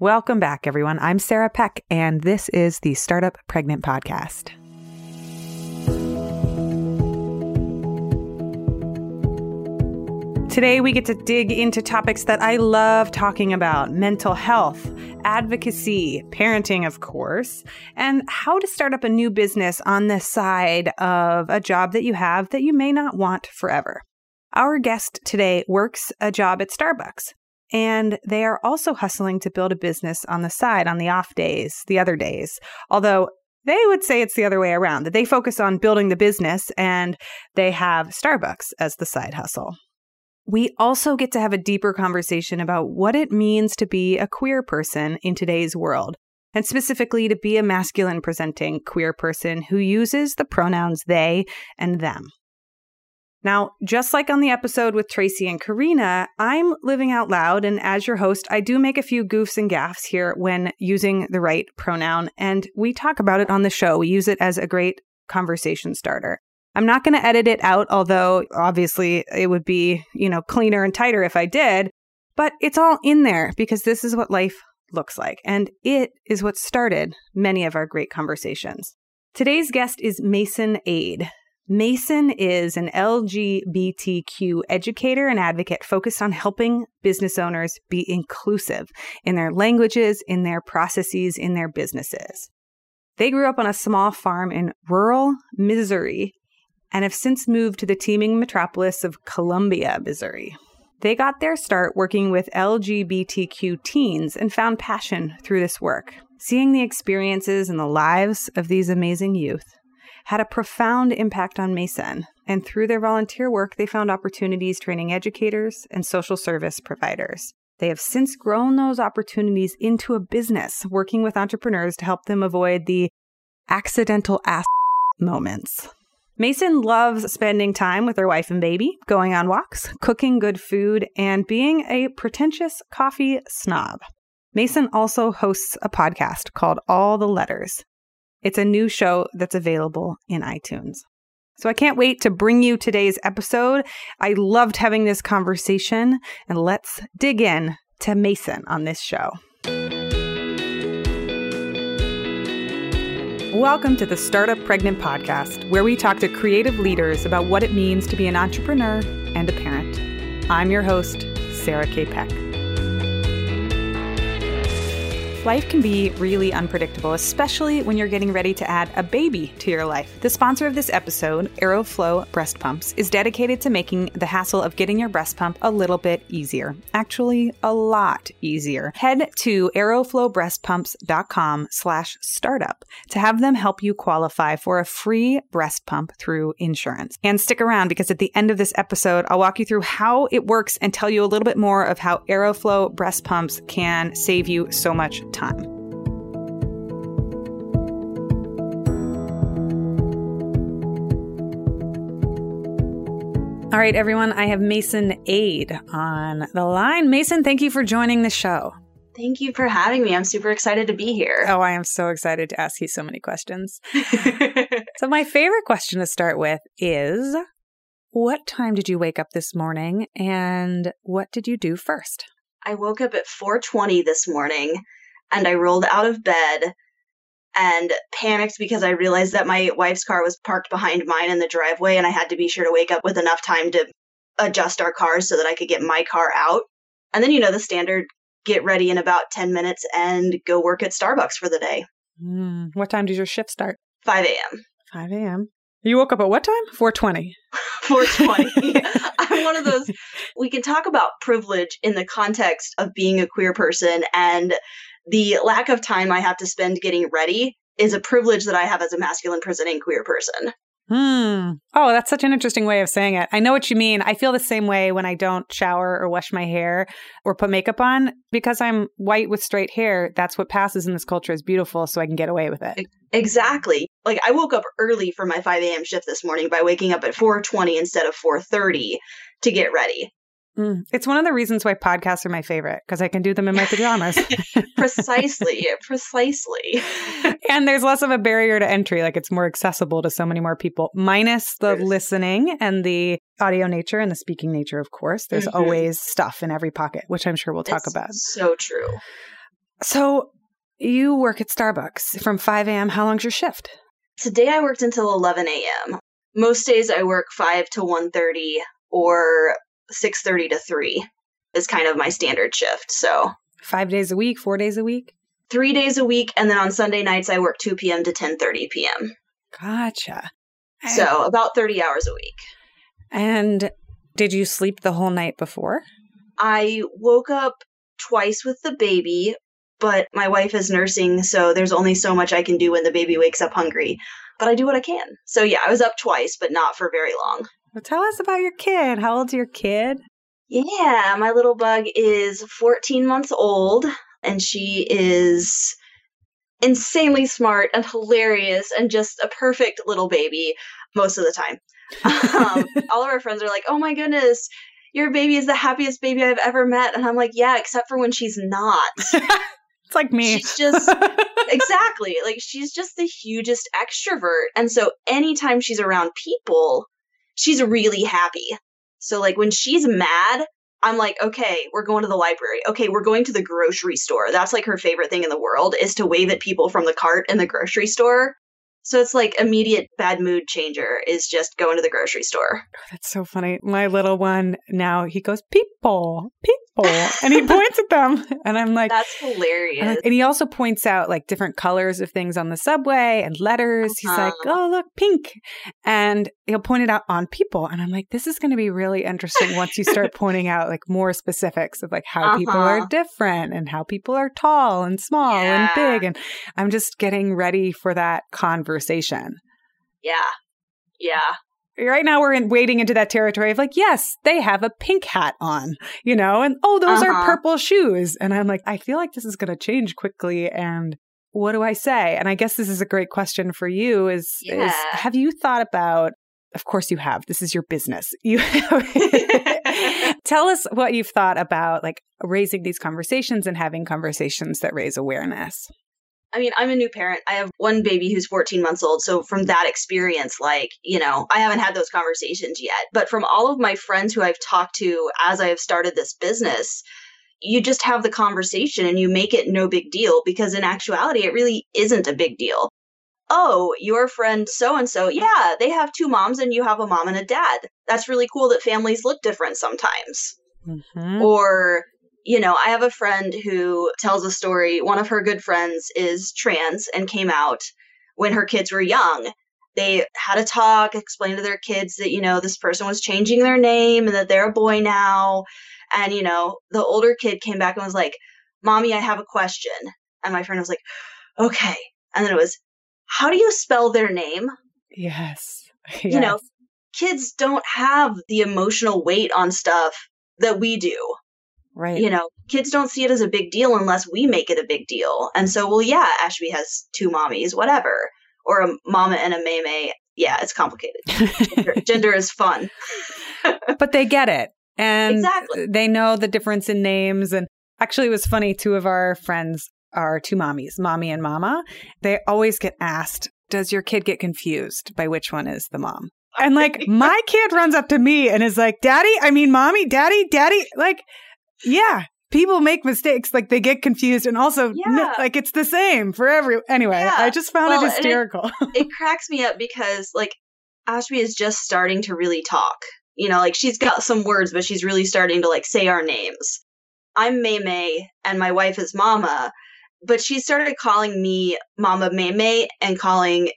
Welcome back, everyone. I'm Sarah Peck, and this is the Startup Pregnant Podcast. Today, we get to dig into topics that I love talking about mental health, advocacy, parenting, of course, and how to start up a new business on the side of a job that you have that you may not want forever. Our guest today works a job at Starbucks, and they are also hustling to build a business on the side on the off days, the other days. Although they would say it's the other way around, that they focus on building the business and they have Starbucks as the side hustle. We also get to have a deeper conversation about what it means to be a queer person in today's world, and specifically to be a masculine presenting queer person who uses the pronouns they and them. Now, just like on the episode with Tracy and Karina, I'm living out loud, and as your host, I do make a few goofs and gaffs here when using the right pronoun, and we talk about it on the show. We use it as a great conversation starter. I'm not going to edit it out, although obviously it would be, you know, cleaner and tighter if I did. But it's all in there because this is what life looks like. And it is what started many of our great conversations. Today's guest is Mason Aid. Mason is an LGBTQ educator and advocate focused on helping business owners be inclusive in their languages, in their processes, in their businesses. They grew up on a small farm in rural Missouri and have since moved to the teeming metropolis of Columbia, Missouri. They got their start working with LGBTQ teens and found passion through this work. Seeing the experiences and the lives of these amazing youth had a profound impact on Mason, and through their volunteer work, they found opportunities training educators and social service providers. They have since grown those opportunities into a business, working with entrepreneurs to help them avoid the accidental ass moments Mason loves spending time with her wife and baby, going on walks, cooking good food, and being a pretentious coffee snob. Mason also hosts a podcast called All the Letters. It's a new show that's available in iTunes. So I can't wait to bring you today's episode. I loved having this conversation, and let's dig in to Mason on this show. Welcome to the Startup Pregnant Podcast, where we talk to creative leaders about what it means to be an entrepreneur and a parent. I'm your host, Sarah K. Peck. Life can be really unpredictable, especially when you're getting ready to add a baby to your life. The sponsor of this episode, Aeroflow Breast Pumps, is dedicated to making the hassle of getting your breast pump a little bit easier. Actually, a lot easier. Head to aeroflowbreastpumps.com slash startup to have them help you qualify for a free breast pump through insurance. And stick around because at the end of this episode, I'll walk you through how it works and tell you a little bit more of how Aeroflow breast pumps can save you so much time. All right, everyone, I have Mason Aid on the line. Mason, thank you for joining the show. Thank you for having me. I'm super excited to be here. Oh, I am so excited to ask you so many questions. so, my favorite question to start with is What time did you wake up this morning and what did you do first? I woke up at 4:20 this morning and I rolled out of bed and panicked because I realized that my wife's car was parked behind mine in the driveway and I had to be sure to wake up with enough time to adjust our cars so that I could get my car out. And then, you know, the standard get ready in about 10 minutes and go work at Starbucks for the day. Mm. What time does your shift start? 5 a.m. 5 a.m. You woke up at what time? 420. 420. I'm one of those. We can talk about privilege in the context of being a queer person and the lack of time I have to spend getting ready is a privilege that I have as a masculine presenting queer person. Hmm. Oh, that's such an interesting way of saying it. I know what you mean. I feel the same way when I don't shower or wash my hair or put makeup on because I'm white with straight hair. That's what passes in this culture as beautiful, so I can get away with it. Exactly. Like I woke up early for my 5 a.m. shift this morning by waking up at 4:20 instead of 4:30 to get ready. Mm. It's one of the reasons why podcasts are my favorite because I can do them in my pajamas. precisely, precisely. and there's less of a barrier to entry. Like it's more accessible to so many more people, minus the listening and the audio nature and the speaking nature, of course. There's mm-hmm. always stuff in every pocket, which I'm sure we'll talk it's about. So true. So you work at Starbucks from 5 a.m. How long's your shift? Today I worked until 11 a.m. Most days I work 5 to 1:30 or 6:30 to 3 is kind of my standard shift. So, 5 days a week, 4 days a week? 3 days a week and then on Sunday nights I work 2 p.m. to 10:30 p.m. Gotcha. So, about 30 hours a week. And did you sleep the whole night before? I woke up twice with the baby, but my wife is nursing, so there's only so much I can do when the baby wakes up hungry. But I do what I can. So yeah, I was up twice, but not for very long. Well, tell us about your kid. How old's your kid? Yeah, my little bug is 14 months old, and she is insanely smart and hilarious and just a perfect little baby most of the time. um, all of our friends are like, oh my goodness, your baby is the happiest baby I've ever met. And I'm like, yeah, except for when she's not. it's like me. She's just, exactly. Like, she's just the hugest extrovert. And so anytime she's around people, she's really happy. So, like, when she's mad, I'm like, okay, we're going to the library. Okay, we're going to the grocery store. That's like her favorite thing in the world is to wave at people from the cart in the grocery store. So it's like immediate bad mood changer is just going to the grocery store. Oh, that's so funny. My little one now he goes people, people, and he points at them, and I'm like, that's hilarious. And he also points out like different colors of things on the subway and letters. Uh-huh. He's like, oh look, pink, and he'll point it out on people, and I'm like, this is going to be really interesting once you start pointing out like more specifics of like how uh-huh. people are uh-huh. different and how people are tall and small yeah. and big, and I'm just getting ready for that conversation. Yeah. Yeah. Right now, we're in wading into that territory of like, yes, they have a pink hat on, you know, and oh, those uh-huh. are purple shoes. And I'm like, I feel like this is going to change quickly. And what do I say? And I guess this is a great question for you is, yeah. is have you thought about of course you have. This is your business. You tell us what you've thought about like raising these conversations and having conversations that raise awareness. I mean, I'm a new parent. I have one baby who's 14 months old. So, from that experience, like, you know, I haven't had those conversations yet. But from all of my friends who I've talked to as I have started this business, you just have the conversation and you make it no big deal because in actuality, it really isn't a big deal. Oh, your friend so and so, yeah, they have two moms and you have a mom and a dad. That's really cool that families look different sometimes. Mm-hmm. Or you know, I have a friend who tells a story. One of her good friends is trans and came out when her kids were young. They had a talk, explained to their kids that, you know, this person was changing their name and that they're a boy now. And, you know, the older kid came back and was like, Mommy, I have a question. And my friend was like, Okay. And then it was, How do you spell their name? Yes. yes. You know, kids don't have the emotional weight on stuff that we do. Right. You know, kids don't see it as a big deal unless we make it a big deal. And so, well, yeah, Ashby has two mommies, whatever. Or a mama and a meme. Yeah, it's complicated. gender, gender is fun. but they get it. And exactly. they know the difference in names. And actually, it was funny. Two of our friends are two mommies, mommy and mama. They always get asked, Does your kid get confused by which one is the mom? And like, my kid runs up to me and is like, Daddy, I mean, mommy, daddy, daddy. Like, yeah, people make mistakes like they get confused and also yeah. like it's the same for every anyway yeah. i just found well, it hysterical. it, it, cracks me up because like ashby is just starting to really talk. You know like she's got some words but she's really starting to like say our names. I'm May and my wife is mama but she started calling me mama May and calling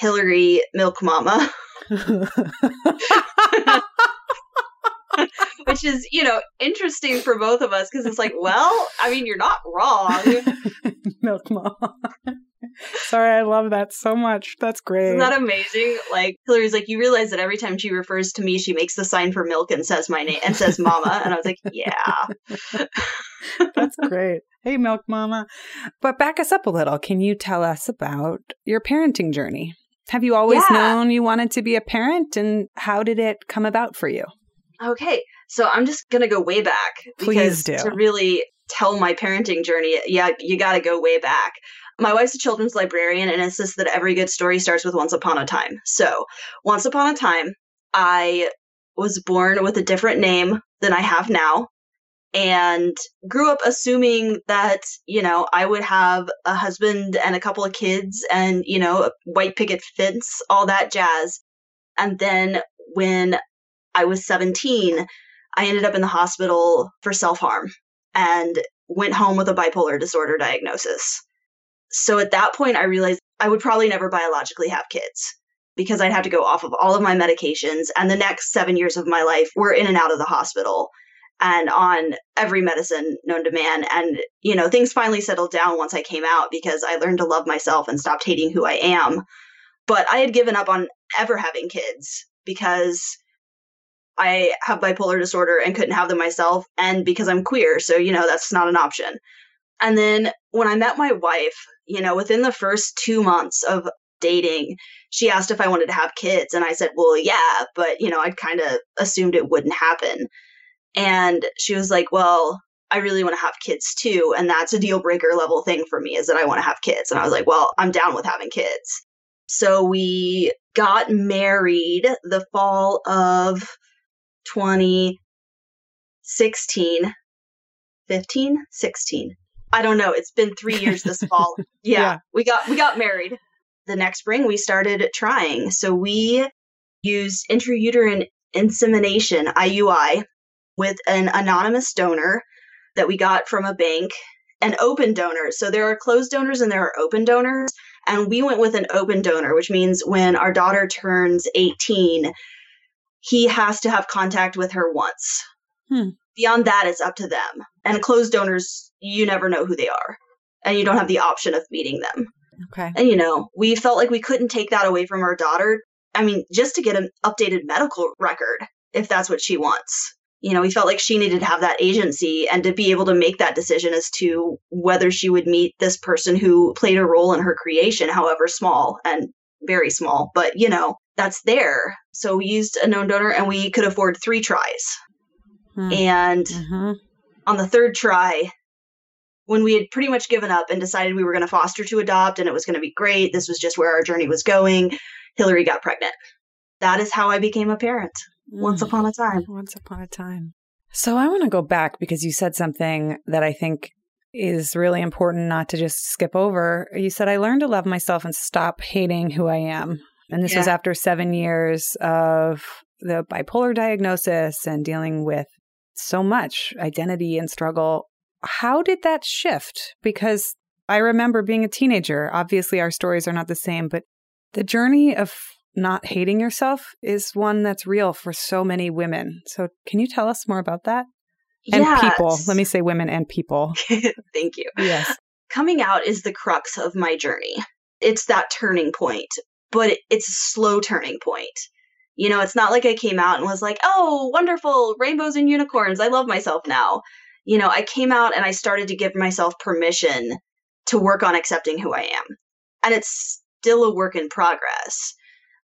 hillary milk mama which is, you know, interesting for both of us because it's like, well, I mean, you're not wrong. Milk mom. Sorry, I love that so much. That's great. Isn't that amazing? Like Hillary's like, you realize that every time she refers to me, she makes the sign for milk and says my name and says mama. And I was like, yeah. That's great. Hey, milk mama. But back us up a little. Can you tell us about your parenting journey? Have you always yeah. known you wanted to be a parent and how did it come about for you? Okay, so I'm just gonna go way back because to really tell my parenting journey, yeah, you got to go way back. My wife's a children's librarian and insists that every good story starts with once upon a time. So, once upon a time, I was born with a different name than I have now. and grew up assuming that, you know, I would have a husband and a couple of kids and, you know, a white picket fence, all that jazz. And then when I was 17, I ended up in the hospital for self harm and went home with a bipolar disorder diagnosis. So at that point, I realized I would probably never biologically have kids because I'd have to go off of all of my medications. And the next seven years of my life were in and out of the hospital and on every medicine known to man. And, you know, things finally settled down once I came out because I learned to love myself and stopped hating who I am. But I had given up on ever having kids because I have bipolar disorder and couldn't have them myself, and because I'm queer. So, you know, that's not an option. And then when I met my wife, you know, within the first two months of dating, she asked if I wanted to have kids. And I said, well, yeah, but, you know, I'd kind of assumed it wouldn't happen. And she was like, well, I really want to have kids too. And that's a deal breaker level thing for me is that I want to have kids. And I was like, well, I'm down with having kids. So we got married the fall of 2016, 15, 16. I don't know. It's been three years this fall. Yeah, yeah, we got we got married. The next spring we started trying. So we used intrauterine insemination IUI with an anonymous donor that we got from a bank and open donors. So there are closed donors and there are open donors. And we went with an open donor, which means when our daughter turns 18, he has to have contact with her once. Hmm. Beyond that, it's up to them. And closed donors, you never know who they are. And you don't have the option of meeting them. Okay. And, you know, we felt like we couldn't take that away from our daughter. I mean, just to get an updated medical record, if that's what she wants. You know, we felt like she needed to have that agency and to be able to make that decision as to whether she would meet this person who played a role in her creation, however small and very small. But, you know, that's there. So we used a known donor and we could afford three tries. Hmm. And mm-hmm. on the third try, when we had pretty much given up and decided we were going to foster to adopt and it was going to be great, this was just where our journey was going, Hillary got pregnant. That is how I became a parent mm. once upon a time. Once upon a time. So I want to go back because you said something that I think is really important not to just skip over. You said, I learned to love myself and stop hating who I am. And this yeah. was after seven years of the bipolar diagnosis and dealing with so much identity and struggle. How did that shift? Because I remember being a teenager. Obviously, our stories are not the same, but the journey of not hating yourself is one that's real for so many women. So, can you tell us more about that? And yes. people. Let me say women and people. Thank you. Yes. Coming out is the crux of my journey. It's that turning point but it's a slow turning point. You know, it's not like I came out and was like, oh, wonderful, rainbows and unicorns. I love myself now. You know, I came out and I started to give myself permission to work on accepting who I am. And it's still a work in progress.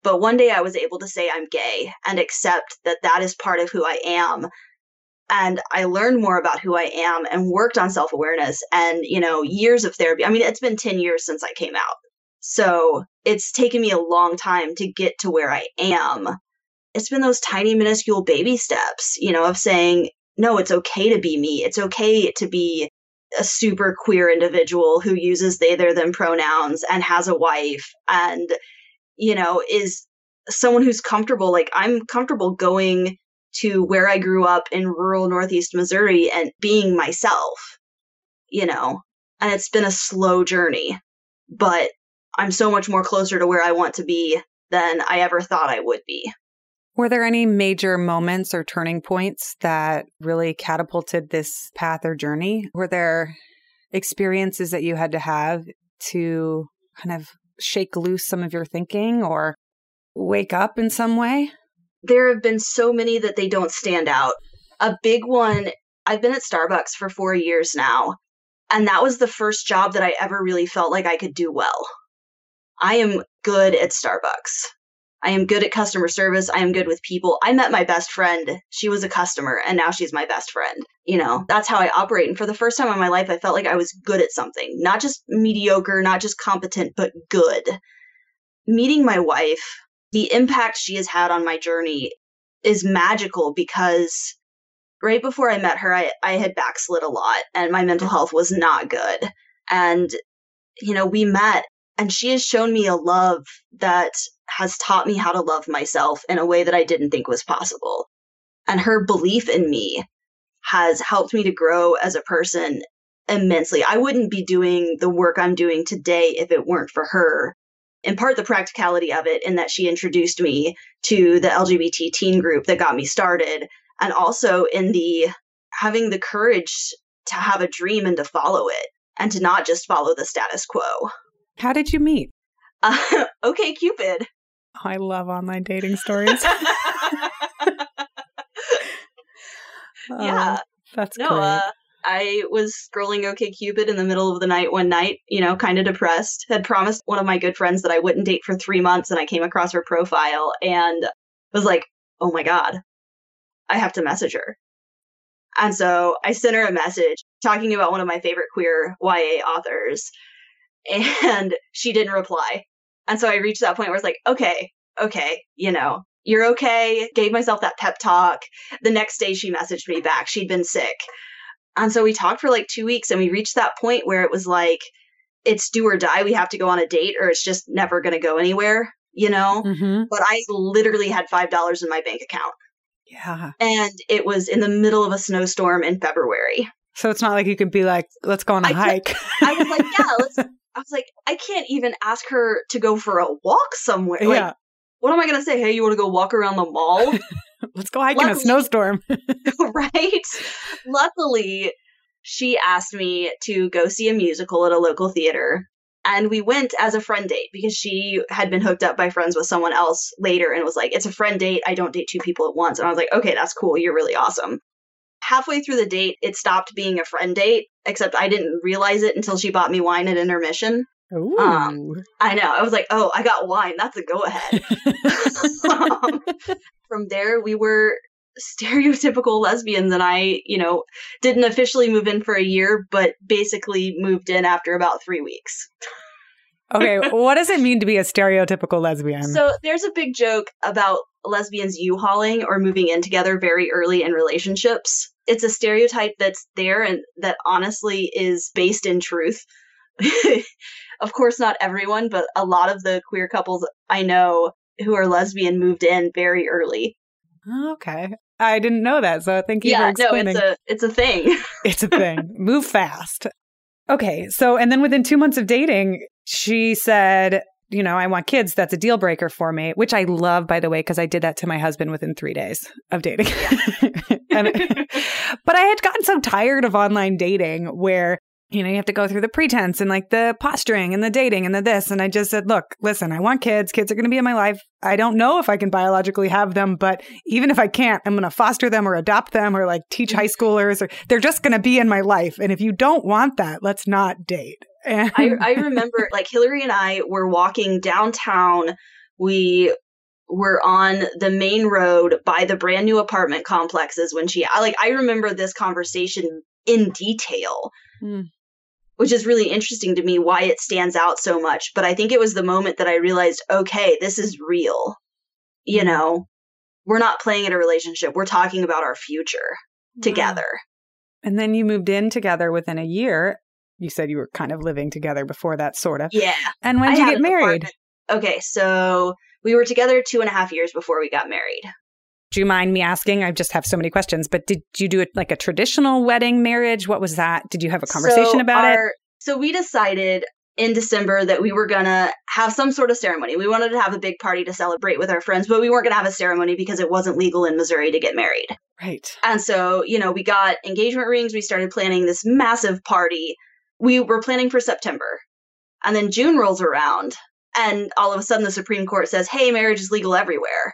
But one day I was able to say I'm gay and accept that that is part of who I am. And I learned more about who I am and worked on self awareness and, you know, years of therapy. I mean, it's been 10 years since I came out. So it's taken me a long time to get to where I am. It's been those tiny, minuscule baby steps, you know, of saying, no, it's okay to be me. It's okay to be a super queer individual who uses they, their, them pronouns and has a wife and, you know, is someone who's comfortable. Like, I'm comfortable going to where I grew up in rural Northeast Missouri and being myself, you know, and it's been a slow journey, but I'm so much more closer to where I want to be than I ever thought I would be. Were there any major moments or turning points that really catapulted this path or journey? Were there experiences that you had to have to kind of shake loose some of your thinking or wake up in some way? There have been so many that they don't stand out. A big one, I've been at Starbucks for four years now, and that was the first job that I ever really felt like I could do well. I am good at Starbucks. I am good at customer service. I am good with people. I met my best friend. She was a customer and now she's my best friend. You know, that's how I operate. And for the first time in my life, I felt like I was good at something, not just mediocre, not just competent, but good. Meeting my wife, the impact she has had on my journey is magical because right before I met her, I, I had backslid a lot and my mental health was not good. And, you know, we met and she has shown me a love that has taught me how to love myself in a way that I didn't think was possible. And her belief in me has helped me to grow as a person immensely. I wouldn't be doing the work I'm doing today if it weren't for her. In part, the practicality of it, in that she introduced me to the LGBT teen group that got me started, and also in the having the courage to have a dream and to follow it and to not just follow the status quo. How did you meet? Uh, okay, Cupid. I love online dating stories. yeah. Oh, that's no, great. uh, I was scrolling OK Cupid in the middle of the night one night, you know, kind of depressed. Had promised one of my good friends that I wouldn't date for three months, and I came across her profile and was like, oh my God, I have to message her. And so I sent her a message talking about one of my favorite queer YA authors, and she didn't reply. And so I reached that point where it's like, okay, okay, you know, you're okay. Gave myself that pep talk. The next day she messaged me back. She'd been sick. And so we talked for like two weeks and we reached that point where it was like, it's do or die. We have to go on a date or it's just never going to go anywhere, you know? hmm But I literally had $5 in my bank account. Yeah. And it was in the middle of a snowstorm in February. So it's not like you could be like, let's go on a I hike. I was like, yeah, let's. I was like, I can't even ask her to go for a walk somewhere. Like, yeah. what am I going to say? Hey, you want to go walk around the mall? Let's go hike in a snowstorm. right? Luckily, she asked me to go see a musical at a local theater. And we went as a friend date because she had been hooked up by friends with someone else later and was like, it's a friend date. I don't date two people at once. And I was like, okay, that's cool. You're really awesome. Halfway through the date, it stopped being a friend date, except I didn't realize it until she bought me wine at intermission. Ooh. Um, I know. I was like, oh, I got wine. That's a go ahead. um, from there, we were stereotypical lesbians, and I, you know, didn't officially move in for a year, but basically moved in after about three weeks. Okay. What does it mean to be a stereotypical lesbian? So there's a big joke about lesbians U-hauling or moving in together very early in relationships. It's a stereotype that's there and that honestly is based in truth. of course, not everyone, but a lot of the queer couples I know who are lesbian moved in very early. okay. I didn't know that. So thank you for yeah, no, explaining. it's a it's a thing. it's a thing. Move fast. Okay. So, and then within two months of dating, she said, you know, I want kids. That's a deal breaker for me, which I love, by the way, because I did that to my husband within three days of dating. and, but I had gotten so tired of online dating where, you know, you have to go through the pretense and like the posturing and the dating and the this. And I just said, look, listen, I want kids. Kids are going to be in my life. I don't know if I can biologically have them, but even if I can't, I'm going to foster them or adopt them or like teach high schoolers or they're just going to be in my life. And if you don't want that, let's not date. And I, I remember like Hillary and I were walking downtown. We were on the main road by the brand new apartment complexes when she I like I remember this conversation in detail. Hmm. Which is really interesting to me why it stands out so much, but I think it was the moment that I realized, okay, this is real. You Hmm. know, we're not playing at a relationship. We're talking about our future together. And then you moved in together within a year. You said you were kind of living together before that, sort of. Yeah. And when did you get married? apartment. Okay, so we were together two and a half years before we got married. Do you mind me asking? I just have so many questions, but did you do it like a traditional wedding marriage? What was that? Did you have a conversation So about it? So we decided in December that we were gonna have some sort of ceremony. We wanted to have a big party to celebrate with our friends, but we weren't gonna have a ceremony because it wasn't legal in Missouri to get married. Right. And so, you know, we got engagement rings. We started planning this massive party. We were planning for September. And then June rolls around, and all of a sudden the Supreme Court says, hey, marriage is legal everywhere.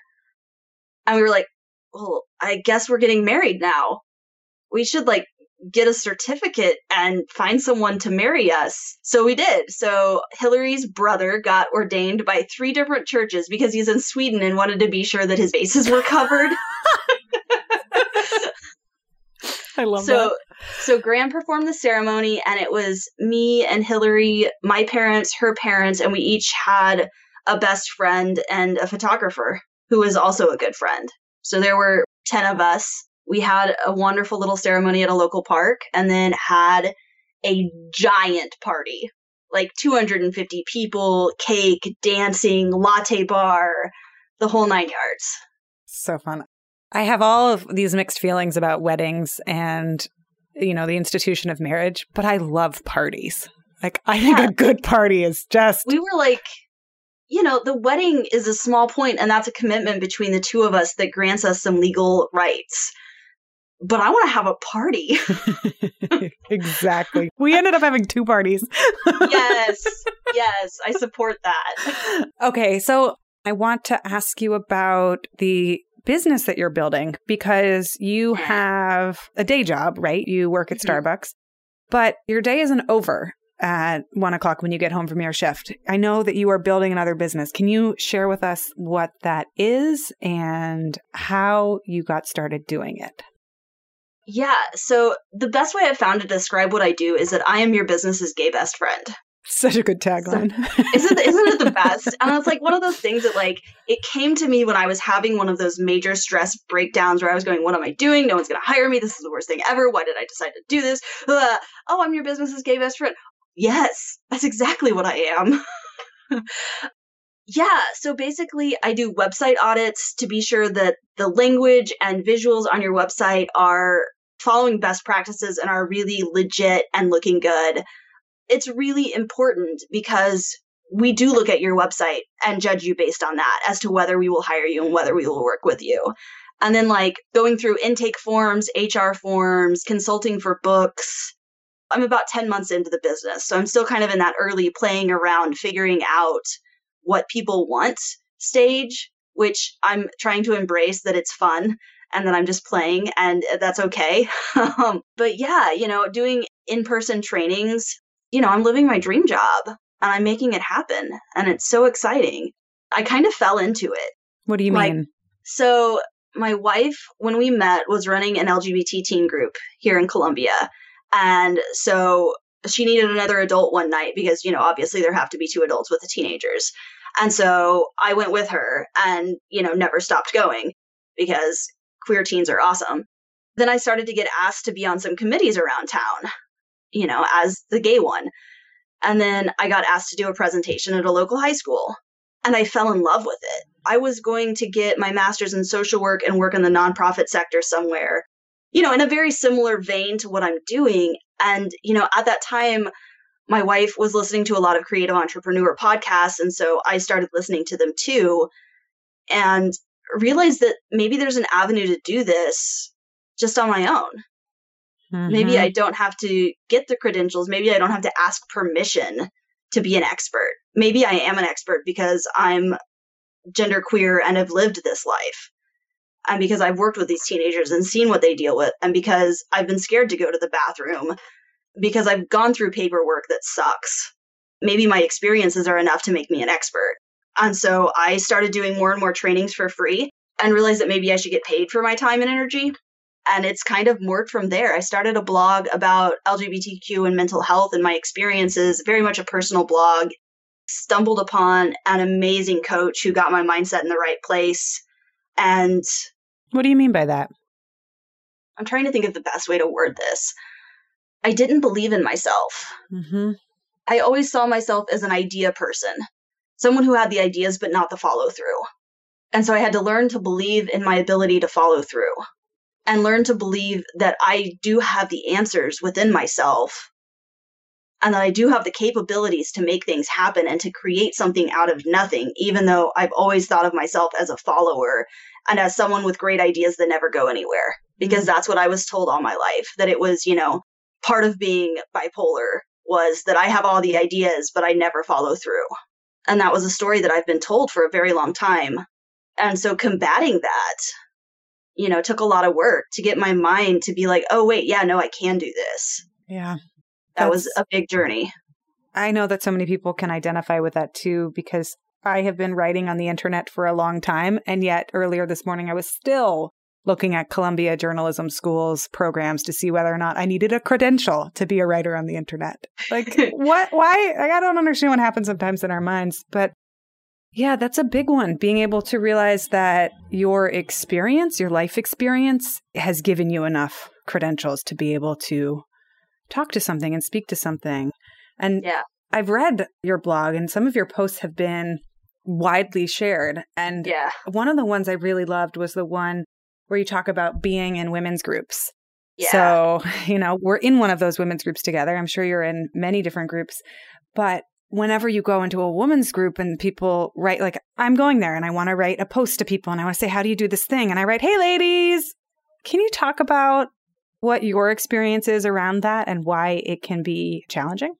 And we were like, well, I guess we're getting married now. We should, like, get a certificate and find someone to marry us. So we did. So Hillary's brother got ordained by three different churches because he's in Sweden and wanted to be sure that his bases were covered. I love so that. so Graham performed the ceremony and it was me and Hillary, my parents, her parents, and we each had a best friend and a photographer who was also a good friend. So there were 10 of us We had a wonderful little ceremony at a local park and then had a giant party like 250 people, cake, dancing, latte bar, the whole nine yards. So fun. I have all of these mixed feelings about weddings and, you know, the institution of marriage, but I love parties. Like, I think yeah. a good party is just. We were like, you know, the wedding is a small point, and that's a commitment between the two of us that grants us some legal rights but I want to have a party. exactly. We ended up having two parties. yes. Yes. I support that. Okay. So I want to ask you about the business that you're building because you have a day job, right? You work at mm-hmm. Starbucks, but your day isn't over at one o'clock when you get home from your shift. I know that you are building another business. Can you share with us what that is and how you got started doing it? Yeah, so the best way I've found to describe what I do is that I am your business's gay best friend. Such a good tagline. So, isn't, isn't it the best? and it's like one of those things that like it came to me when I was having one of those major stress breakdowns where I was going, "What am I doing? No one's going to hire me. This is the worst thing ever. Why did I decide to do this? Uh, oh, I'm your business's gay best friend. Yes, that's exactly what I am. Yeah, so basically, I do website audits to be sure that the language and visuals on your website are following best practices and are really legit and looking good. It's really important because we do look at your website and judge you based on that as to whether we will hire you and whether we will work with you. And then, like, going through intake forms, HR forms, consulting for books. I'm about 10 months into the business. So I'm still kind of in that early playing around, figuring out what people want stage, which I'm trying to embrace that it's fun and that I'm just playing and that's okay. um, but yeah, you know, doing in person trainings, you know, I'm living my dream job and I'm making it happen. And it's so exciting. I kind of fell into it. What do you like, mean? So, my wife, when we met, was running an LGBT teen group here in Columbia. And so she needed another adult one night because, you know, obviously there have to be two adults with the teenagers. And so I went with her and, you know, never stopped going because queer teens are awesome. Then I started to get asked to be on some committees around town, you know, as the gay one. And then I got asked to do a presentation at a local high school and I fell in love with it. I was going to get my master's in social work and work in the nonprofit sector somewhere, you know, in a very similar vein to what I'm doing. And, you know, at that time, my wife was listening to a lot of creative entrepreneur podcasts. And so I started listening to them too and realized that maybe there's an avenue to do this just on my own. Mm-hmm. Maybe I don't have to get the credentials. Maybe I don't have to ask permission to be an expert. Maybe I am an expert because I'm genderqueer and have lived this life. And because I've worked with these teenagers and seen what they deal with, and because I've been scared to go to the bathroom because I've gone through paperwork that sucks. Maybe my experiences are enough to make me an expert. And so I started doing more and more trainings for free and realized that maybe I should get paid for my time and energy. And it's kind of worked from there. I started a blog about LGBTQ and mental health and my experiences, very much a personal blog. Stumbled upon an amazing coach who got my mindset in the right place. And what do you mean by that? I'm trying to think of the best way to word this. I didn't believe in myself. Mm-hmm. I always saw myself as an idea person, someone who had the ideas but not the follow through. And so I had to learn to believe in my ability to follow through and learn to believe that I do have the answers within myself and that I do have the capabilities to make things happen and to create something out of nothing, even though I've always thought of myself as a follower and as someone with great ideas that never go anywhere. Because mm-hmm. that's what I was told all my life that it was, you know, part of being bipolar was that I have all the ideas, but I never follow through. And that was a story that I've been told for a very long time. And so combating that, you know, took a lot of work to get my mind to be like, oh, wait, yeah, no, I can do this. Yeah. That was a big journey. I know that so many people can identify with that too, because I have been writing on the internet for a long time. And yet earlier this morning, I was still looking at Columbia Journalism School's programs to see whether or not I needed a credential to be a writer on the internet. Like, what? Why? Like, I don't understand what happens sometimes in our minds. But Yeah, that's a big one. Being able to realize that your experience, your life experience, has given you enough credentials to be able to talk to something and speak to something. And yeah. I've read your blog, and some of your posts have been widely shared. And yeah. one of the ones I really loved was the one where you talk about being in women's groups. Yeah. So, you know, we're in one of those women's groups together. I'm sure you're in many different groups. But whenever you go into a women's group and people write, like, I'm going there and I want to write a post to people and I want to say, How do you do this thing? And I write, Hey, ladies, can you talk about what your experience is around that and why it can be challenging?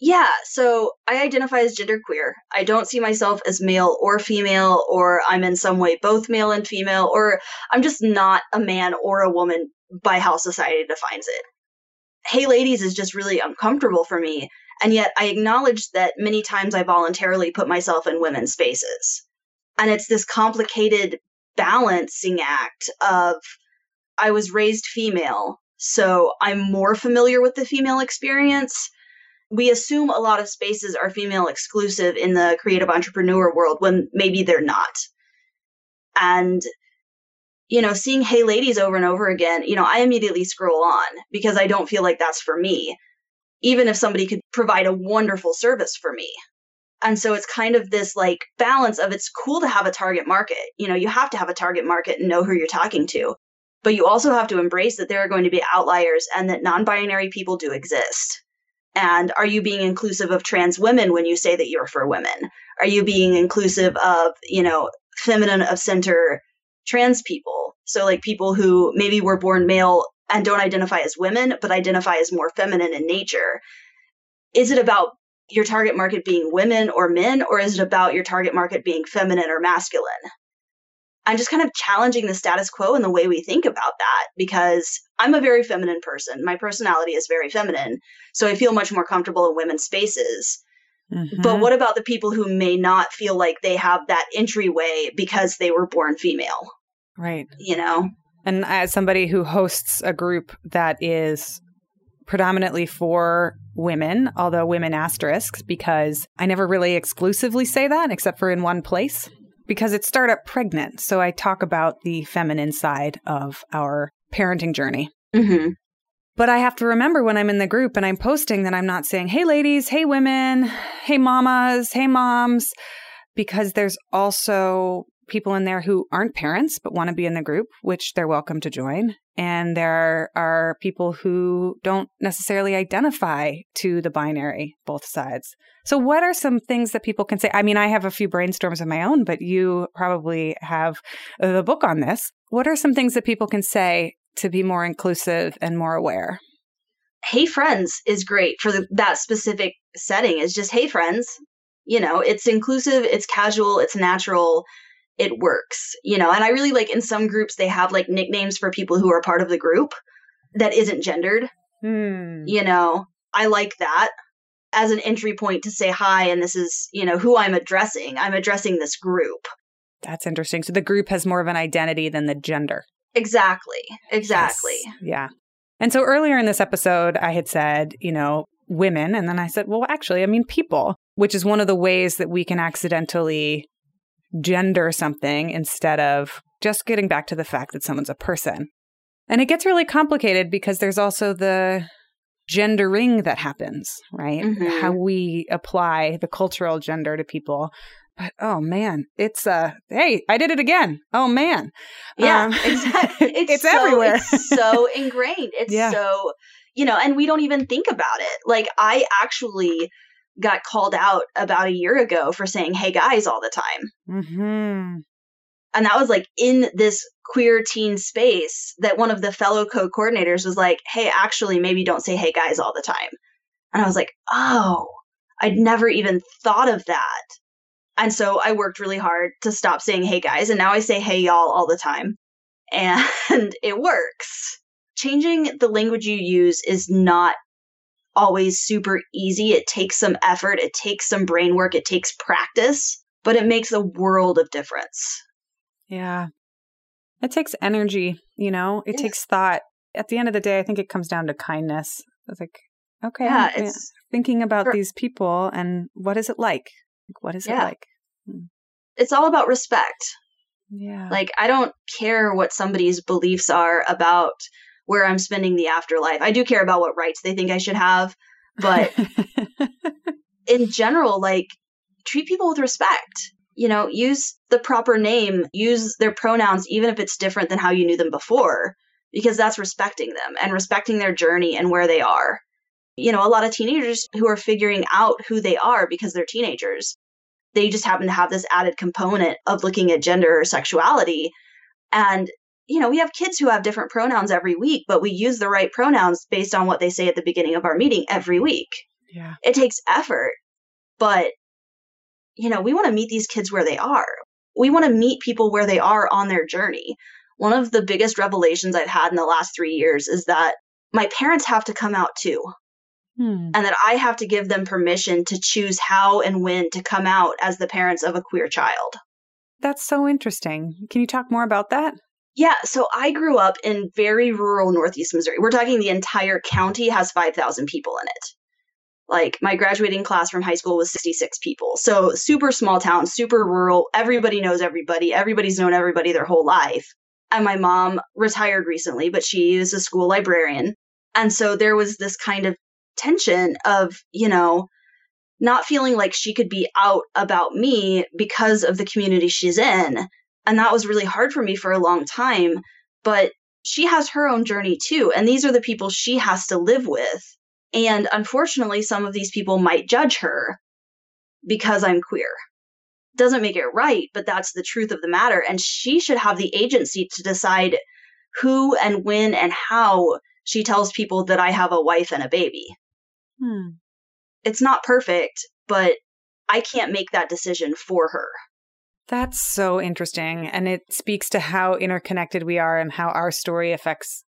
Yeah, so I identify as genderqueer. I don't see myself as male or female, or I'm in some way both male and female, or I'm just not a man or a woman by how society defines it. Hey Ladies is just really uncomfortable for me, and yet I acknowledge that many times I voluntarily put myself in women's spaces. And it's this complicated balancing act of I was raised female, so I'm more familiar with the female experience we assume a lot of spaces are female exclusive in the creative entrepreneur world when maybe they're not. And you know, seeing Hey Ladies over and over again, you know, I immediately scroll on because I don't feel like that's for me, even if somebody could provide a wonderful service for me. And so it's kind of this like balance of it's cool to have a target market. You know, you have to have a target market and know who you're talking to. But you also have to embrace that there are going to be outliers and that non binary people do exist. And are you being inclusive of trans women when you say that you're for women? Are you being inclusive of, you know, feminine of center trans people? So, like people who maybe were born male and don't identify as women, but identify as more feminine in nature. Is it about your target market being women or men, or is it about your target market being feminine or masculine? I'm just kind of challenging the status quo and the way we think about that because I'm a very feminine person. My personality is very feminine. So I feel much more comfortable in women's spaces. Mm-hmm. But what about the people who may not feel like they have that entryway because they were born female? Right. You know? And as somebody who hosts a group that is predominantly for women, although women asterisks, because I never really exclusively say that except for in one place because it's startup pregnant. So I talk about the feminine side of our parenting journey. Mm-hmm. But I have to remember when I'm in the group and I'm posting that I'm not saying, hey, ladies, hey, women, hey, mamas, hey, moms, because there's also people in there who aren't parents but want to be in the group, which they're welcome to join. And there are people who don't necessarily identify to the binary, both sides. So, what are some things that people can say? I mean, I have a few brainstorms of my own, but you probably have the book on this. What are some things that people can say to be more inclusive and more aware? Hey, friends is great for the, that specific setting. Is just, hey, friends. You know, it's inclusive, it's casual, it's natural it works, you know. And I really like in some groups they have like nicknames for people who are part of the group that isn't gendered. Hmm. You know, I like that as an entry point to say hi and this is, you know, who I'm addressing. I'm addressing this group. That's interesting. So the group has more of an identity than the gender. Exactly. Exactly. Yes. Yeah. And so earlier in this episode, I had said, you know, women. And then I said, well, actually, I mean, people, which is one of the ways that we can accidentally gender something instead of just getting back to the fact that someone's a person. And it gets really complicated because there's also the gendering that happens, right? Mm-hmm. How we apply the cultural gender to people. But oh man, it's uh hey, I did it again. Oh man. Yeah, um, exactly. It's, it's so, everywhere. it's so ingrained. It's yeah. so you know, and we don't even think about it. Like I actually got called out about a year ago for saying "Hey guys" all the time. Mm-hmm. And that was like in this queer teen space that one of the fellow co coordinators was like, "Hey, actually, maybe don't say "Hey guys" all the time." And I was like, "Oh, I'd never even thought of that." And so I worked really hard to stop saying "Hey guys," and now I say "Hey y'all" all the time, and it works. Changing the language you use is not always super easy. It takes some effort, it takes some brain work, it takes practice, but it makes a world of difference. Yeah. It takes energy, you know, it yes. takes thought. At the end of the day, I think it comes down to kindness. It's like, okay, yeah, I'm, it's thinking about for, these people and what is it like? What is yeah. it like? Hmm. It's all about respect. Yeah. Like, I don't care what somebody's beliefs are about where I'm spending the afterlife. I do care about what rights they think I should have, but in general, like, treat people with respect. You know, use the proper name, use their pronouns, even if it's different than how you knew them before, because that's respecting them and respecting their journey and where they are. You know, a lot of teenagers who are figuring out who they are because they're teenagers, they just happen to have this added component of looking at gender or sexuality. And, you know, we have kids who have different pronouns every week, but we use the right pronouns based on what they say at the beginning of our meeting every week. Yeah. It takes effort, but you know, we want to meet these kids where they are. We want to meet people where they are on their journey. One of the biggest revelations I've had in the last three years is that my parents have to come out too. Hmm. And that I have to give them permission to choose how and when to come out as the parents of a queer child. That's so interesting. Can you talk more about that? Yeah, so I grew up in very rural Northeast Missouri. We're talking the entire county has 5,000 people in it. Like my graduating class from high school was 66 people. So super small town, super rural. Everybody knows everybody. Everybody's known everybody their whole life. And my mom retired recently, but she is a school librarian. And so there was this kind of tension of, you know, not feeling like she could be out about me because of the community she's in. And that was really hard for me for a long time. But she has her own journey too. And these are the people she has to live with. And unfortunately, some of these people might judge her because I'm queer. Doesn't make it right, but that's the truth of the matter. And she should have the agency to decide who and when and how she tells people that I have a wife and a baby. Hmm. It's not perfect, but I can't make that decision for her. That's so interesting. And it speaks to how interconnected we are and how our story affects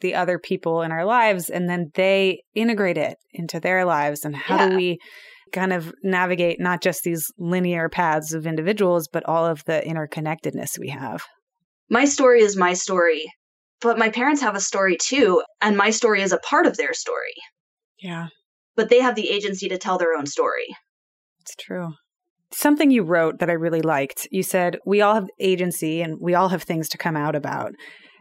the other people in our lives. And then they integrate it into their lives. And how Yeah. do we kind of navigate not just these linear paths of individuals, but all of the interconnectedness we have? My story is my story, but my parents have a story too, and my story is a part of their story. Yeah, But they have the agency to tell their own story. it's true. Something you wrote that I really liked. You said, We all have agency and we all have things to come out about.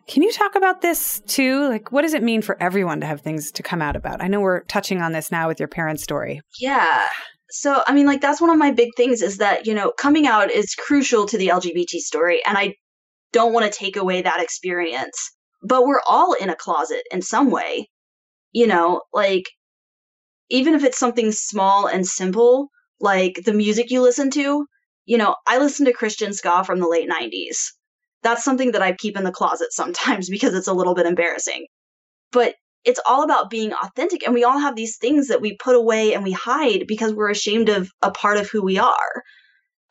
Can you talk about this too? Like, what does it mean for everyone to have things to come out about? I know we're touching on this now with your parents' story. Yeah. So, I mean, like, that's one of my big things is that, you know, coming out is crucial to the LGBT story. And I don't want to take away that experience. But we're all in a closet in some way. You know, like, even if it's something small and simple, like the music you listen to, you know, I listen to Christian ska from the late 90s. That's something that I keep in the closet sometimes because it's a little bit embarrassing. But it's all about being authentic and we all have these things that we put away and we hide because we're ashamed of a part of who we are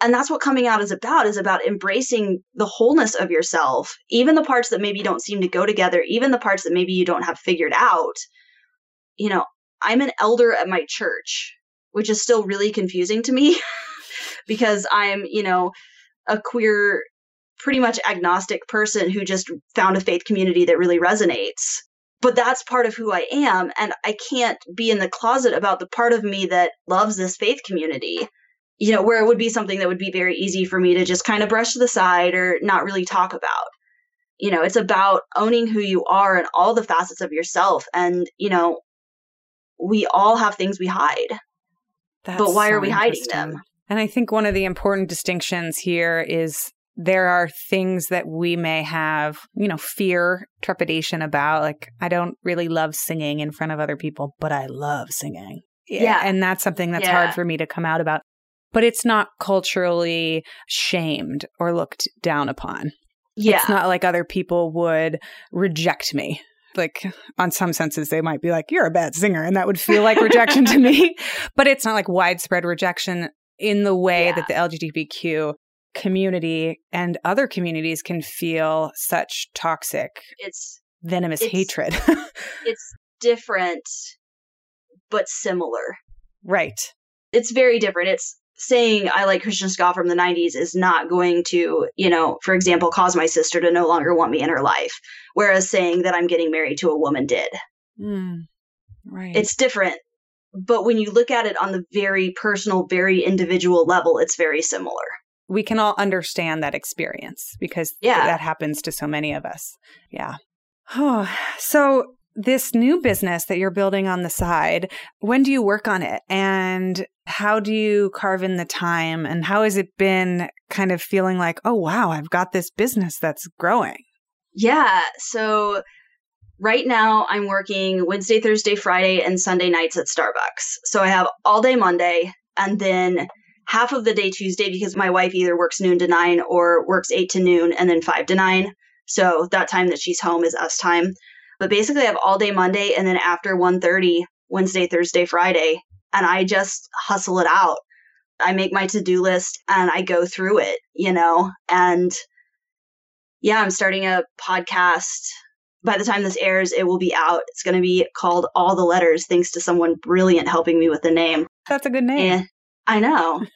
and that's what coming out is about is about embracing the wholeness of yourself even the parts that maybe don't seem to go together even the parts that maybe you don't have figured out you know i'm an elder at my church which is still really confusing to me because i'm you know a queer pretty much agnostic person who just found a faith community that really resonates but that's part of who I am. And I can't be in the closet about the part of me that loves this faith community, you know, where it would be something that would be very easy for me to just kind of brush to the side or not really talk about. You know, it's about owning who you are and all the facets of yourself. And, you know, we all have things we hide, That's but why so are we hiding them? And I think one of the important distinctions here is there are things that we may have, you know, fear, trepidation about. Like, I don't really love singing in front of other people, but I love singing. Yeah. And that's something that's Yeah. hard for me to come out about. But it's not culturally shamed or looked down upon. Yeah. It's not like other people would reject me. Like, on some senses, they might be like, you're a bad singer. And that would feel like rejection to me. But it's not like widespread rejection in the way Yeah. that the LGBTQ community and other communities can feel such toxic, it's venomous It's- hatred. it's different but similar. right. it's very different. It's saying I like Christian ska from the 90s is not going to, you know, for example, cause my sister to no longer want me in her life. Whereas saying that I'm getting married to a woman did. Mm, right. It's different, But when you look at it on the very personal, very individual level, it's very similar. We can all understand that experience because Yeah. that happens to so many of us. Yeah. Oh, so this new business that you're building on the side, when do you work on it? And how do you carve in the time? And how has it been kind of feeling like, oh, wow, I've got this business that's growing? Yeah. So right now I'm working Wednesday, Thursday, Friday, and Sunday nights at Starbucks. So I have all day Monday and then half of the day Tuesday because my wife either works noon to nine or works eight to noon and then five to nine. So that time that she's home is us time. But basically I have all day Monday and then after 1.30, Wednesday, Thursday, Friday, and I just hustle it out. I make my to-do list and I go through it, you know, and yeah, I'm starting a podcast. By the time this airs, it will be out. It's going to be called All the Letters, thanks to someone brilliant helping me with the name. That's a good name. And I know.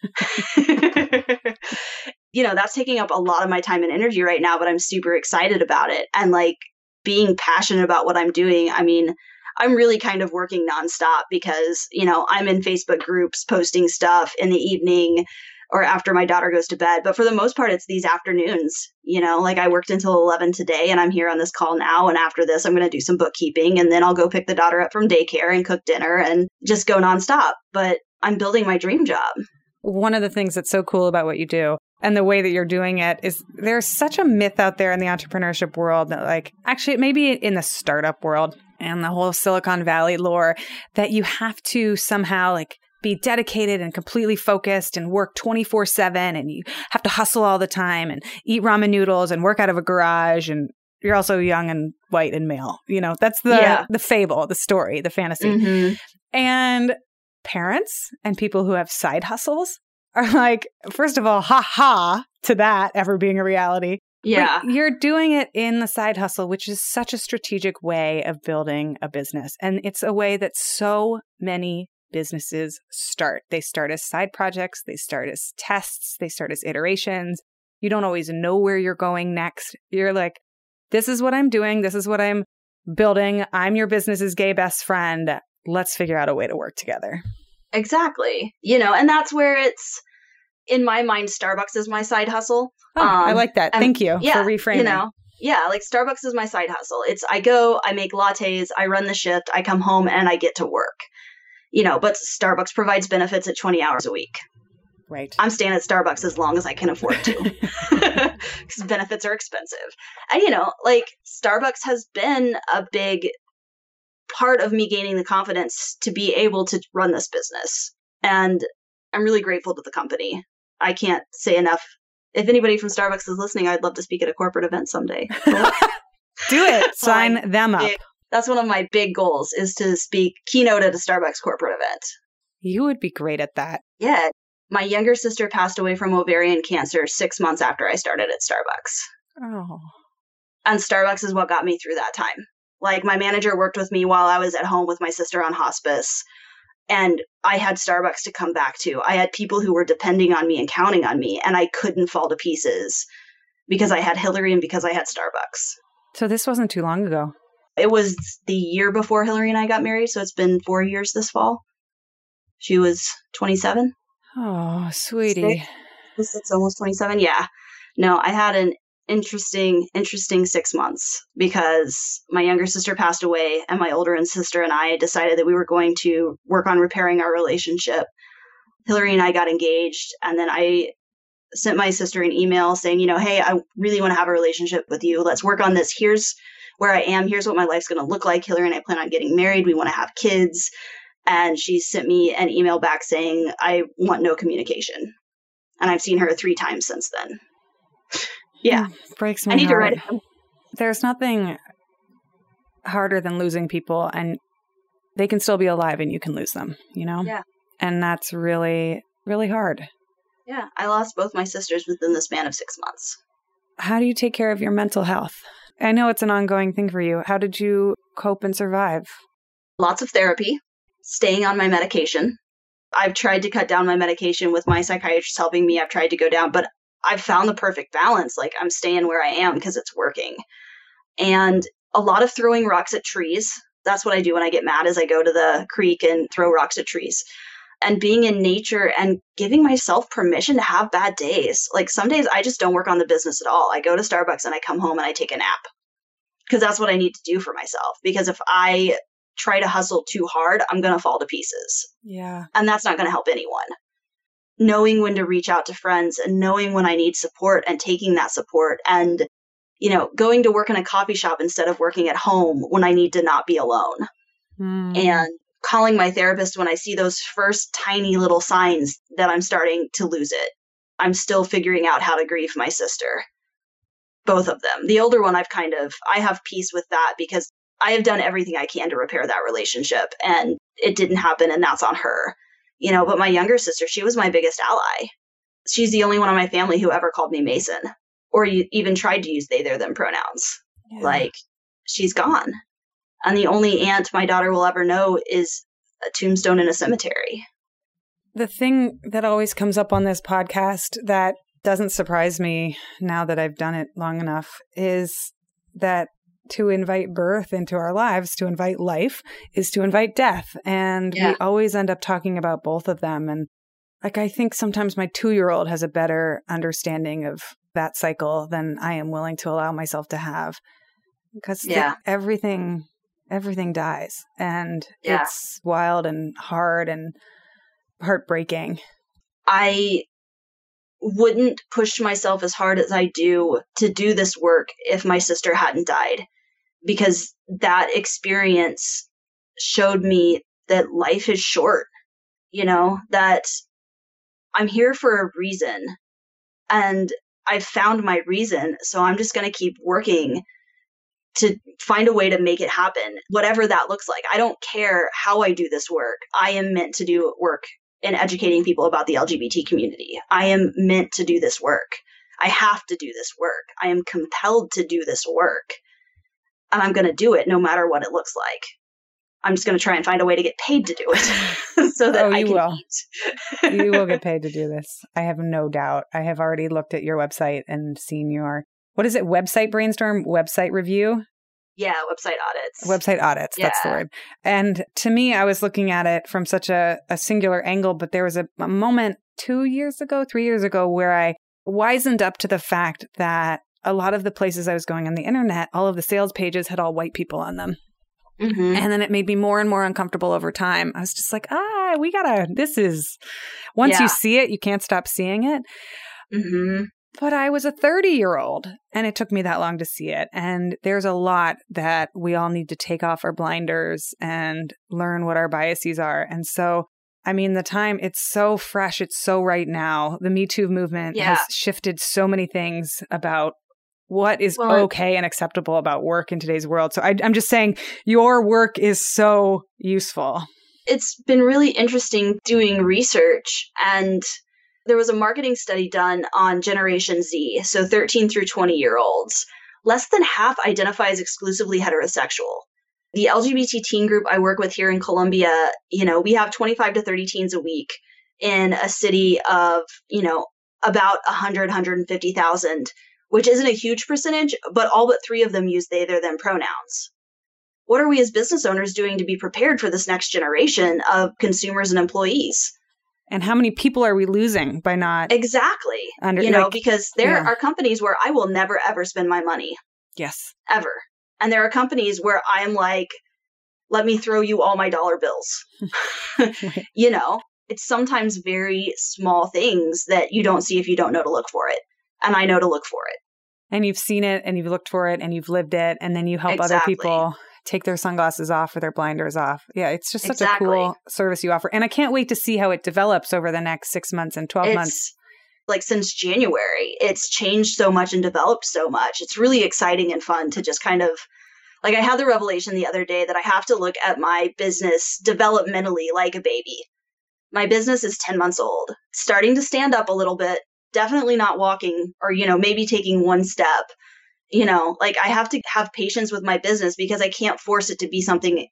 you know, that's taking up a lot of my time and energy right now, but I'm super excited about it. And like being passionate about what I'm doing. I mean, I'm really kind of working nonstop because, you know, I'm in Facebook groups posting stuff in the evening or after my daughter goes to bed. But for the most part, it's these afternoons. You know, like I worked until 11 today and I'm here on this call now. And after this, I'm going to do some bookkeeping and then I'll go pick the daughter up from daycare and cook dinner and just go nonstop. But I'm building my dream job. One of the things that's so cool about what you do and the way that you're doing it is there's such a myth out there in the entrepreneurship world that like actually maybe in the startup world and the whole Silicon Valley lore that you have to somehow like be dedicated and completely focused and work 24 7 and you have to hustle all the time and eat ramen noodles and work out of a garage and you're also young and white and male you know that's the Yeah. the fable the story the fantasy Mhm. and parents and people who have side hustles are like, first of all, ha ha to that ever being a reality. But Yeah. you're doing it in the side hustle, which is such a strategic way of building a business. And it's a way that so many businesses start. They start as side projects, they start as tests, they start as iterations. You don't always know where you're going next. You're like, this is what I'm doing, this is what I'm building. I'm your business's gay best friend. Let's figure out a way to work together. Exactly. You know, and that's where it's in my mind Starbucks is my side hustle. Oh, I Um, like that. Thank you yeah, for reframing. You know, yeah, like Starbucks is my side hustle. It's I go, I make lattes, I run the shift, I come home and I get to work. You know, but Starbucks provides benefits at 20 hours a week. right. I'm staying at Starbucks as long as I can afford to. Because benefits are expensive. And you know, like Starbucks has been a big part of me gaining the confidence to be able to run this business. And I'm really grateful to the company. I can't say enough. If anybody from Starbucks is listening, I'd love to speak at a corporate event someday. Do it. Sign them up. That's one of my big goals is to speak keynote at a Starbucks corporate event. You would be great at that. Yeah. My younger sister passed away from ovarian cancer six months after I started at Starbucks. Oh. And Starbucks is what got me through that time. Like my manager worked with me while I was at home with my sister on hospice. And I had Starbucks to come back to. I had people who were depending on me and counting on me, and I couldn't fall to pieces because I had Hillary and because I had Starbucks. So this wasn't too long ago. It was the year before Hillary and I got married, so it's been four years this fall. She was 27. Oh, sweetie. Six, it's almost 27. Yeah. No, I had an interesting, interesting six months because my younger sister passed away, and my older and sister and I decided that we were going to work on repairing our relationship. Hillary and I got engaged, and then I sent my sister an email saying, you know, hey, I really want to have a relationship with you. Let's work on this. Here's where I am. Here's what my life's going to look like. Hillary and I plan on getting married. We want to have kids. And she sent me an email back saying, I want no communication. And I've seen her three times since then. Yeah. Mm, breaks my I need to heart. write it. There's nothing harder than losing people and they can still be alive and you can lose them, you know? Yeah. And that's really, really hard. Yeah. I lost both my sisters within the span of six months. How do you take care of your mental health? I know it's an ongoing thing for you. How did you cope and survive? Lots of therapy, staying on my medication. I've tried to cut down my medication with my psychiatrist helping me. I've tried to go down, but I've found the perfect balance. Like I'm staying where I am because it's working. And a lot of throwing rocks at trees That's what I do when I get mad is I go to the creek and throw rocks at trees. And being in nature and giving myself permission to have bad days. Like some days I just don't work on the business at all. I go to Starbucks and I come home and I take a nap. Because that's what I need to do for myself. Because if I try to hustle too hard, I'm going to fall to pieces. Yeah. And that's not going to help anyone. Knowing when to reach out to friends and knowing when I need support and taking that support and you know, going to work in a coffee shop instead of working at home when I need to not be alone. Mm. And calling my therapist when I see those first tiny little signs that I'm starting to lose it. I'm still figuring out how to grieve my sister. Both of them. The older one, I've kind of, I have peace with that because I have done everything I can to repair that relationship and it didn't happen and that's on her. You know, but my younger sister, she was my biggest ally. She's the only one in my family who ever called me Mason or even tried to use they, their, them pronouns. Yeah. Like, she's gone. And the only aunt my daughter will ever know is a tombstone in a cemetery. The thing that always comes up on this podcast that doesn't surprise me now that I've done it long enough is that to invite birth into our lives, to invite life, is to invite death. And yeah. we always end up talking about both of them. And like, I think sometimes my two year old has a better understanding of that cycle than I am willing to allow myself to have because yeah. the, everything everything dies and yeah. it's wild and hard and heartbreaking. I wouldn't push myself as hard as I do to do this work if my sister hadn't died because that experience showed me that life is short, you know, that I'm here for a reason. And I've found my reason. So I'm just going to keep working to find a way to make it happen, whatever that looks like. I don't care how I do this work. I am meant to do work in educating people about the LGBT community. I am meant to do this work. I have to do this work. I am compelled to do this work. And I'm going to do it no matter what it looks like. I'm just going to try and find a way to get paid to do it so that oh, I can will. eat. you will get paid to do this. I have no doubt. I have already looked at your website and seen your what is it? Website brainstorm, website review. Yeah, website audits. Website audits. Yeah. That's the word. And to me, I was looking at it from such a, a singular angle, but there was a, a moment two years ago, three years ago, where I wisened up to the fact that a lot of the places I was going on the internet, all of the sales pages had all white people on them. Mm-hmm. And then it made me more and more uncomfortable over time. I was just like, ah, we gotta, this is, once yeah. you see it, you can't stop seeing it. Mm-hmm. But I was a 30 year old and it took me that long to see it. And there's a lot that we all need to take off our blinders and learn what our biases are. And so, I mean, the time, it's so fresh. It's so right now. The Me Too movement yeah. has shifted so many things about what is well, okay and acceptable about work in today's world. So I, I'm just saying your work is so useful. It's been really interesting doing research and there was a marketing study done on Generation Z, so 13 through 20 year olds. Less than half identify as exclusively heterosexual. The LGBT teen group I work with here in Columbia, you know, we have 25 to 30 teens a week in a city of, you know, about 100, 150,000 which isn't a huge percentage, but all but three of them use they, their, them pronouns. What are we as business owners doing to be prepared for this next generation of consumers and employees? And how many people are we losing by not exactly? Under, you know, like, because there yeah. are companies where I will never ever spend my money. Yes, ever. And there are companies where I'm like, let me throw you all my dollar bills. you know, it's sometimes very small things that you don't see if you don't know to look for it. And I know to look for it and you've seen it and you've looked for it and you've lived it and then you help exactly. other people take their sunglasses off or their blinders off. Yeah, it's just such exactly. a cool service you offer. And I can't wait to see how it develops over the next 6 months and 12 it's, months. Like since January, it's changed so much and developed so much. It's really exciting and fun to just kind of like I had the revelation the other day that I have to look at my business developmentally like a baby. My business is 10 months old, starting to stand up a little bit, definitely not walking or, you know, maybe taking one step. You know, like I have to have patience with my business because I can't force it to be something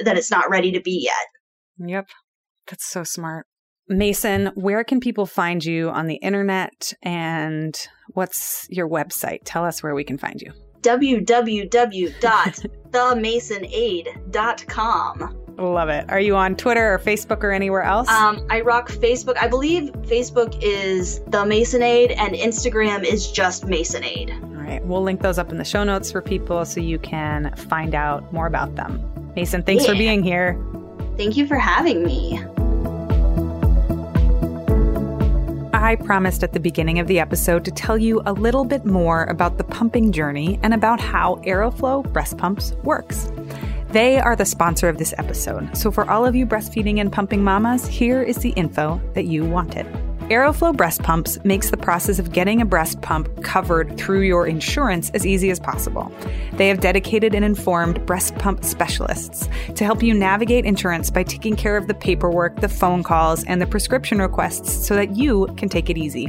that it's not ready to be yet. Yep. That's so smart. Mason, where can people find you on the internet and what's your website? Tell us where we can find you. www.themasonaid.com. Love it. Are you on Twitter or Facebook or anywhere else? Um, I rock Facebook. I believe Facebook is the Mason Aid and Instagram is just Mason Aid. All right. We'll link those up in the show notes for people so you can find out more about them. Mason, thanks yeah. for being here. Thank you for having me. I promised at the beginning of the episode to tell you a little bit more about the pumping journey and about how Aeroflow breast pumps works. They are the sponsor of this episode. So, for all of you breastfeeding and pumping mamas, here is the info that you wanted. Aeroflow breast pumps makes the process of getting a breast pump covered through your insurance as easy as possible. They have dedicated and informed breast pump specialists to help you navigate insurance by taking care of the paperwork, the phone calls, and the prescription requests so that you can take it easy.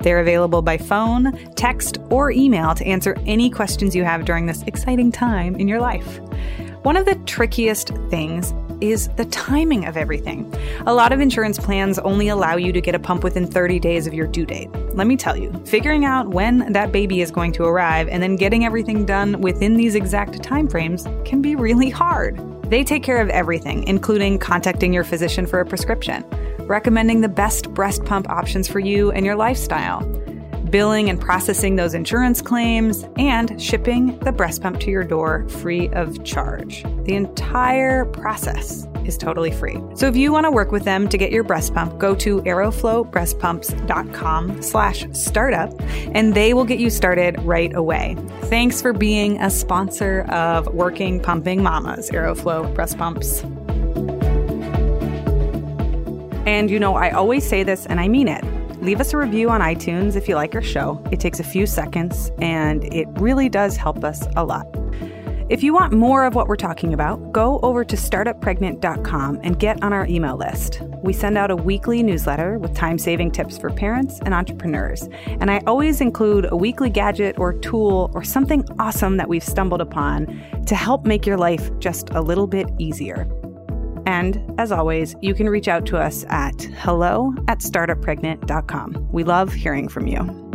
They're available by phone, text, or email to answer any questions you have during this exciting time in your life. One of the trickiest things is the timing of everything. A lot of insurance plans only allow you to get a pump within 30 days of your due date. Let me tell you, figuring out when that baby is going to arrive and then getting everything done within these exact timeframes can be really hard. They take care of everything, including contacting your physician for a prescription, recommending the best breast pump options for you and your lifestyle billing and processing those insurance claims, and shipping the breast pump to your door free of charge. The entire process is totally free. So if you want to work with them to get your breast pump, go to aeroflowbreastpumps.com slash startup and they will get you started right away. Thanks for being a sponsor of Working Pumping Mamas, Aeroflow Breast Pumps. And you know, I always say this and I mean it. Leave us a review on iTunes if you like our show. It takes a few seconds and it really does help us a lot. If you want more of what we're talking about, go over to startuppregnant.com and get on our email list. We send out a weekly newsletter with time saving tips for parents and entrepreneurs. And I always include a weekly gadget or tool or something awesome that we've stumbled upon to help make your life just a little bit easier. And as always, you can reach out to us at hello at startuppregnant.com. We love hearing from you.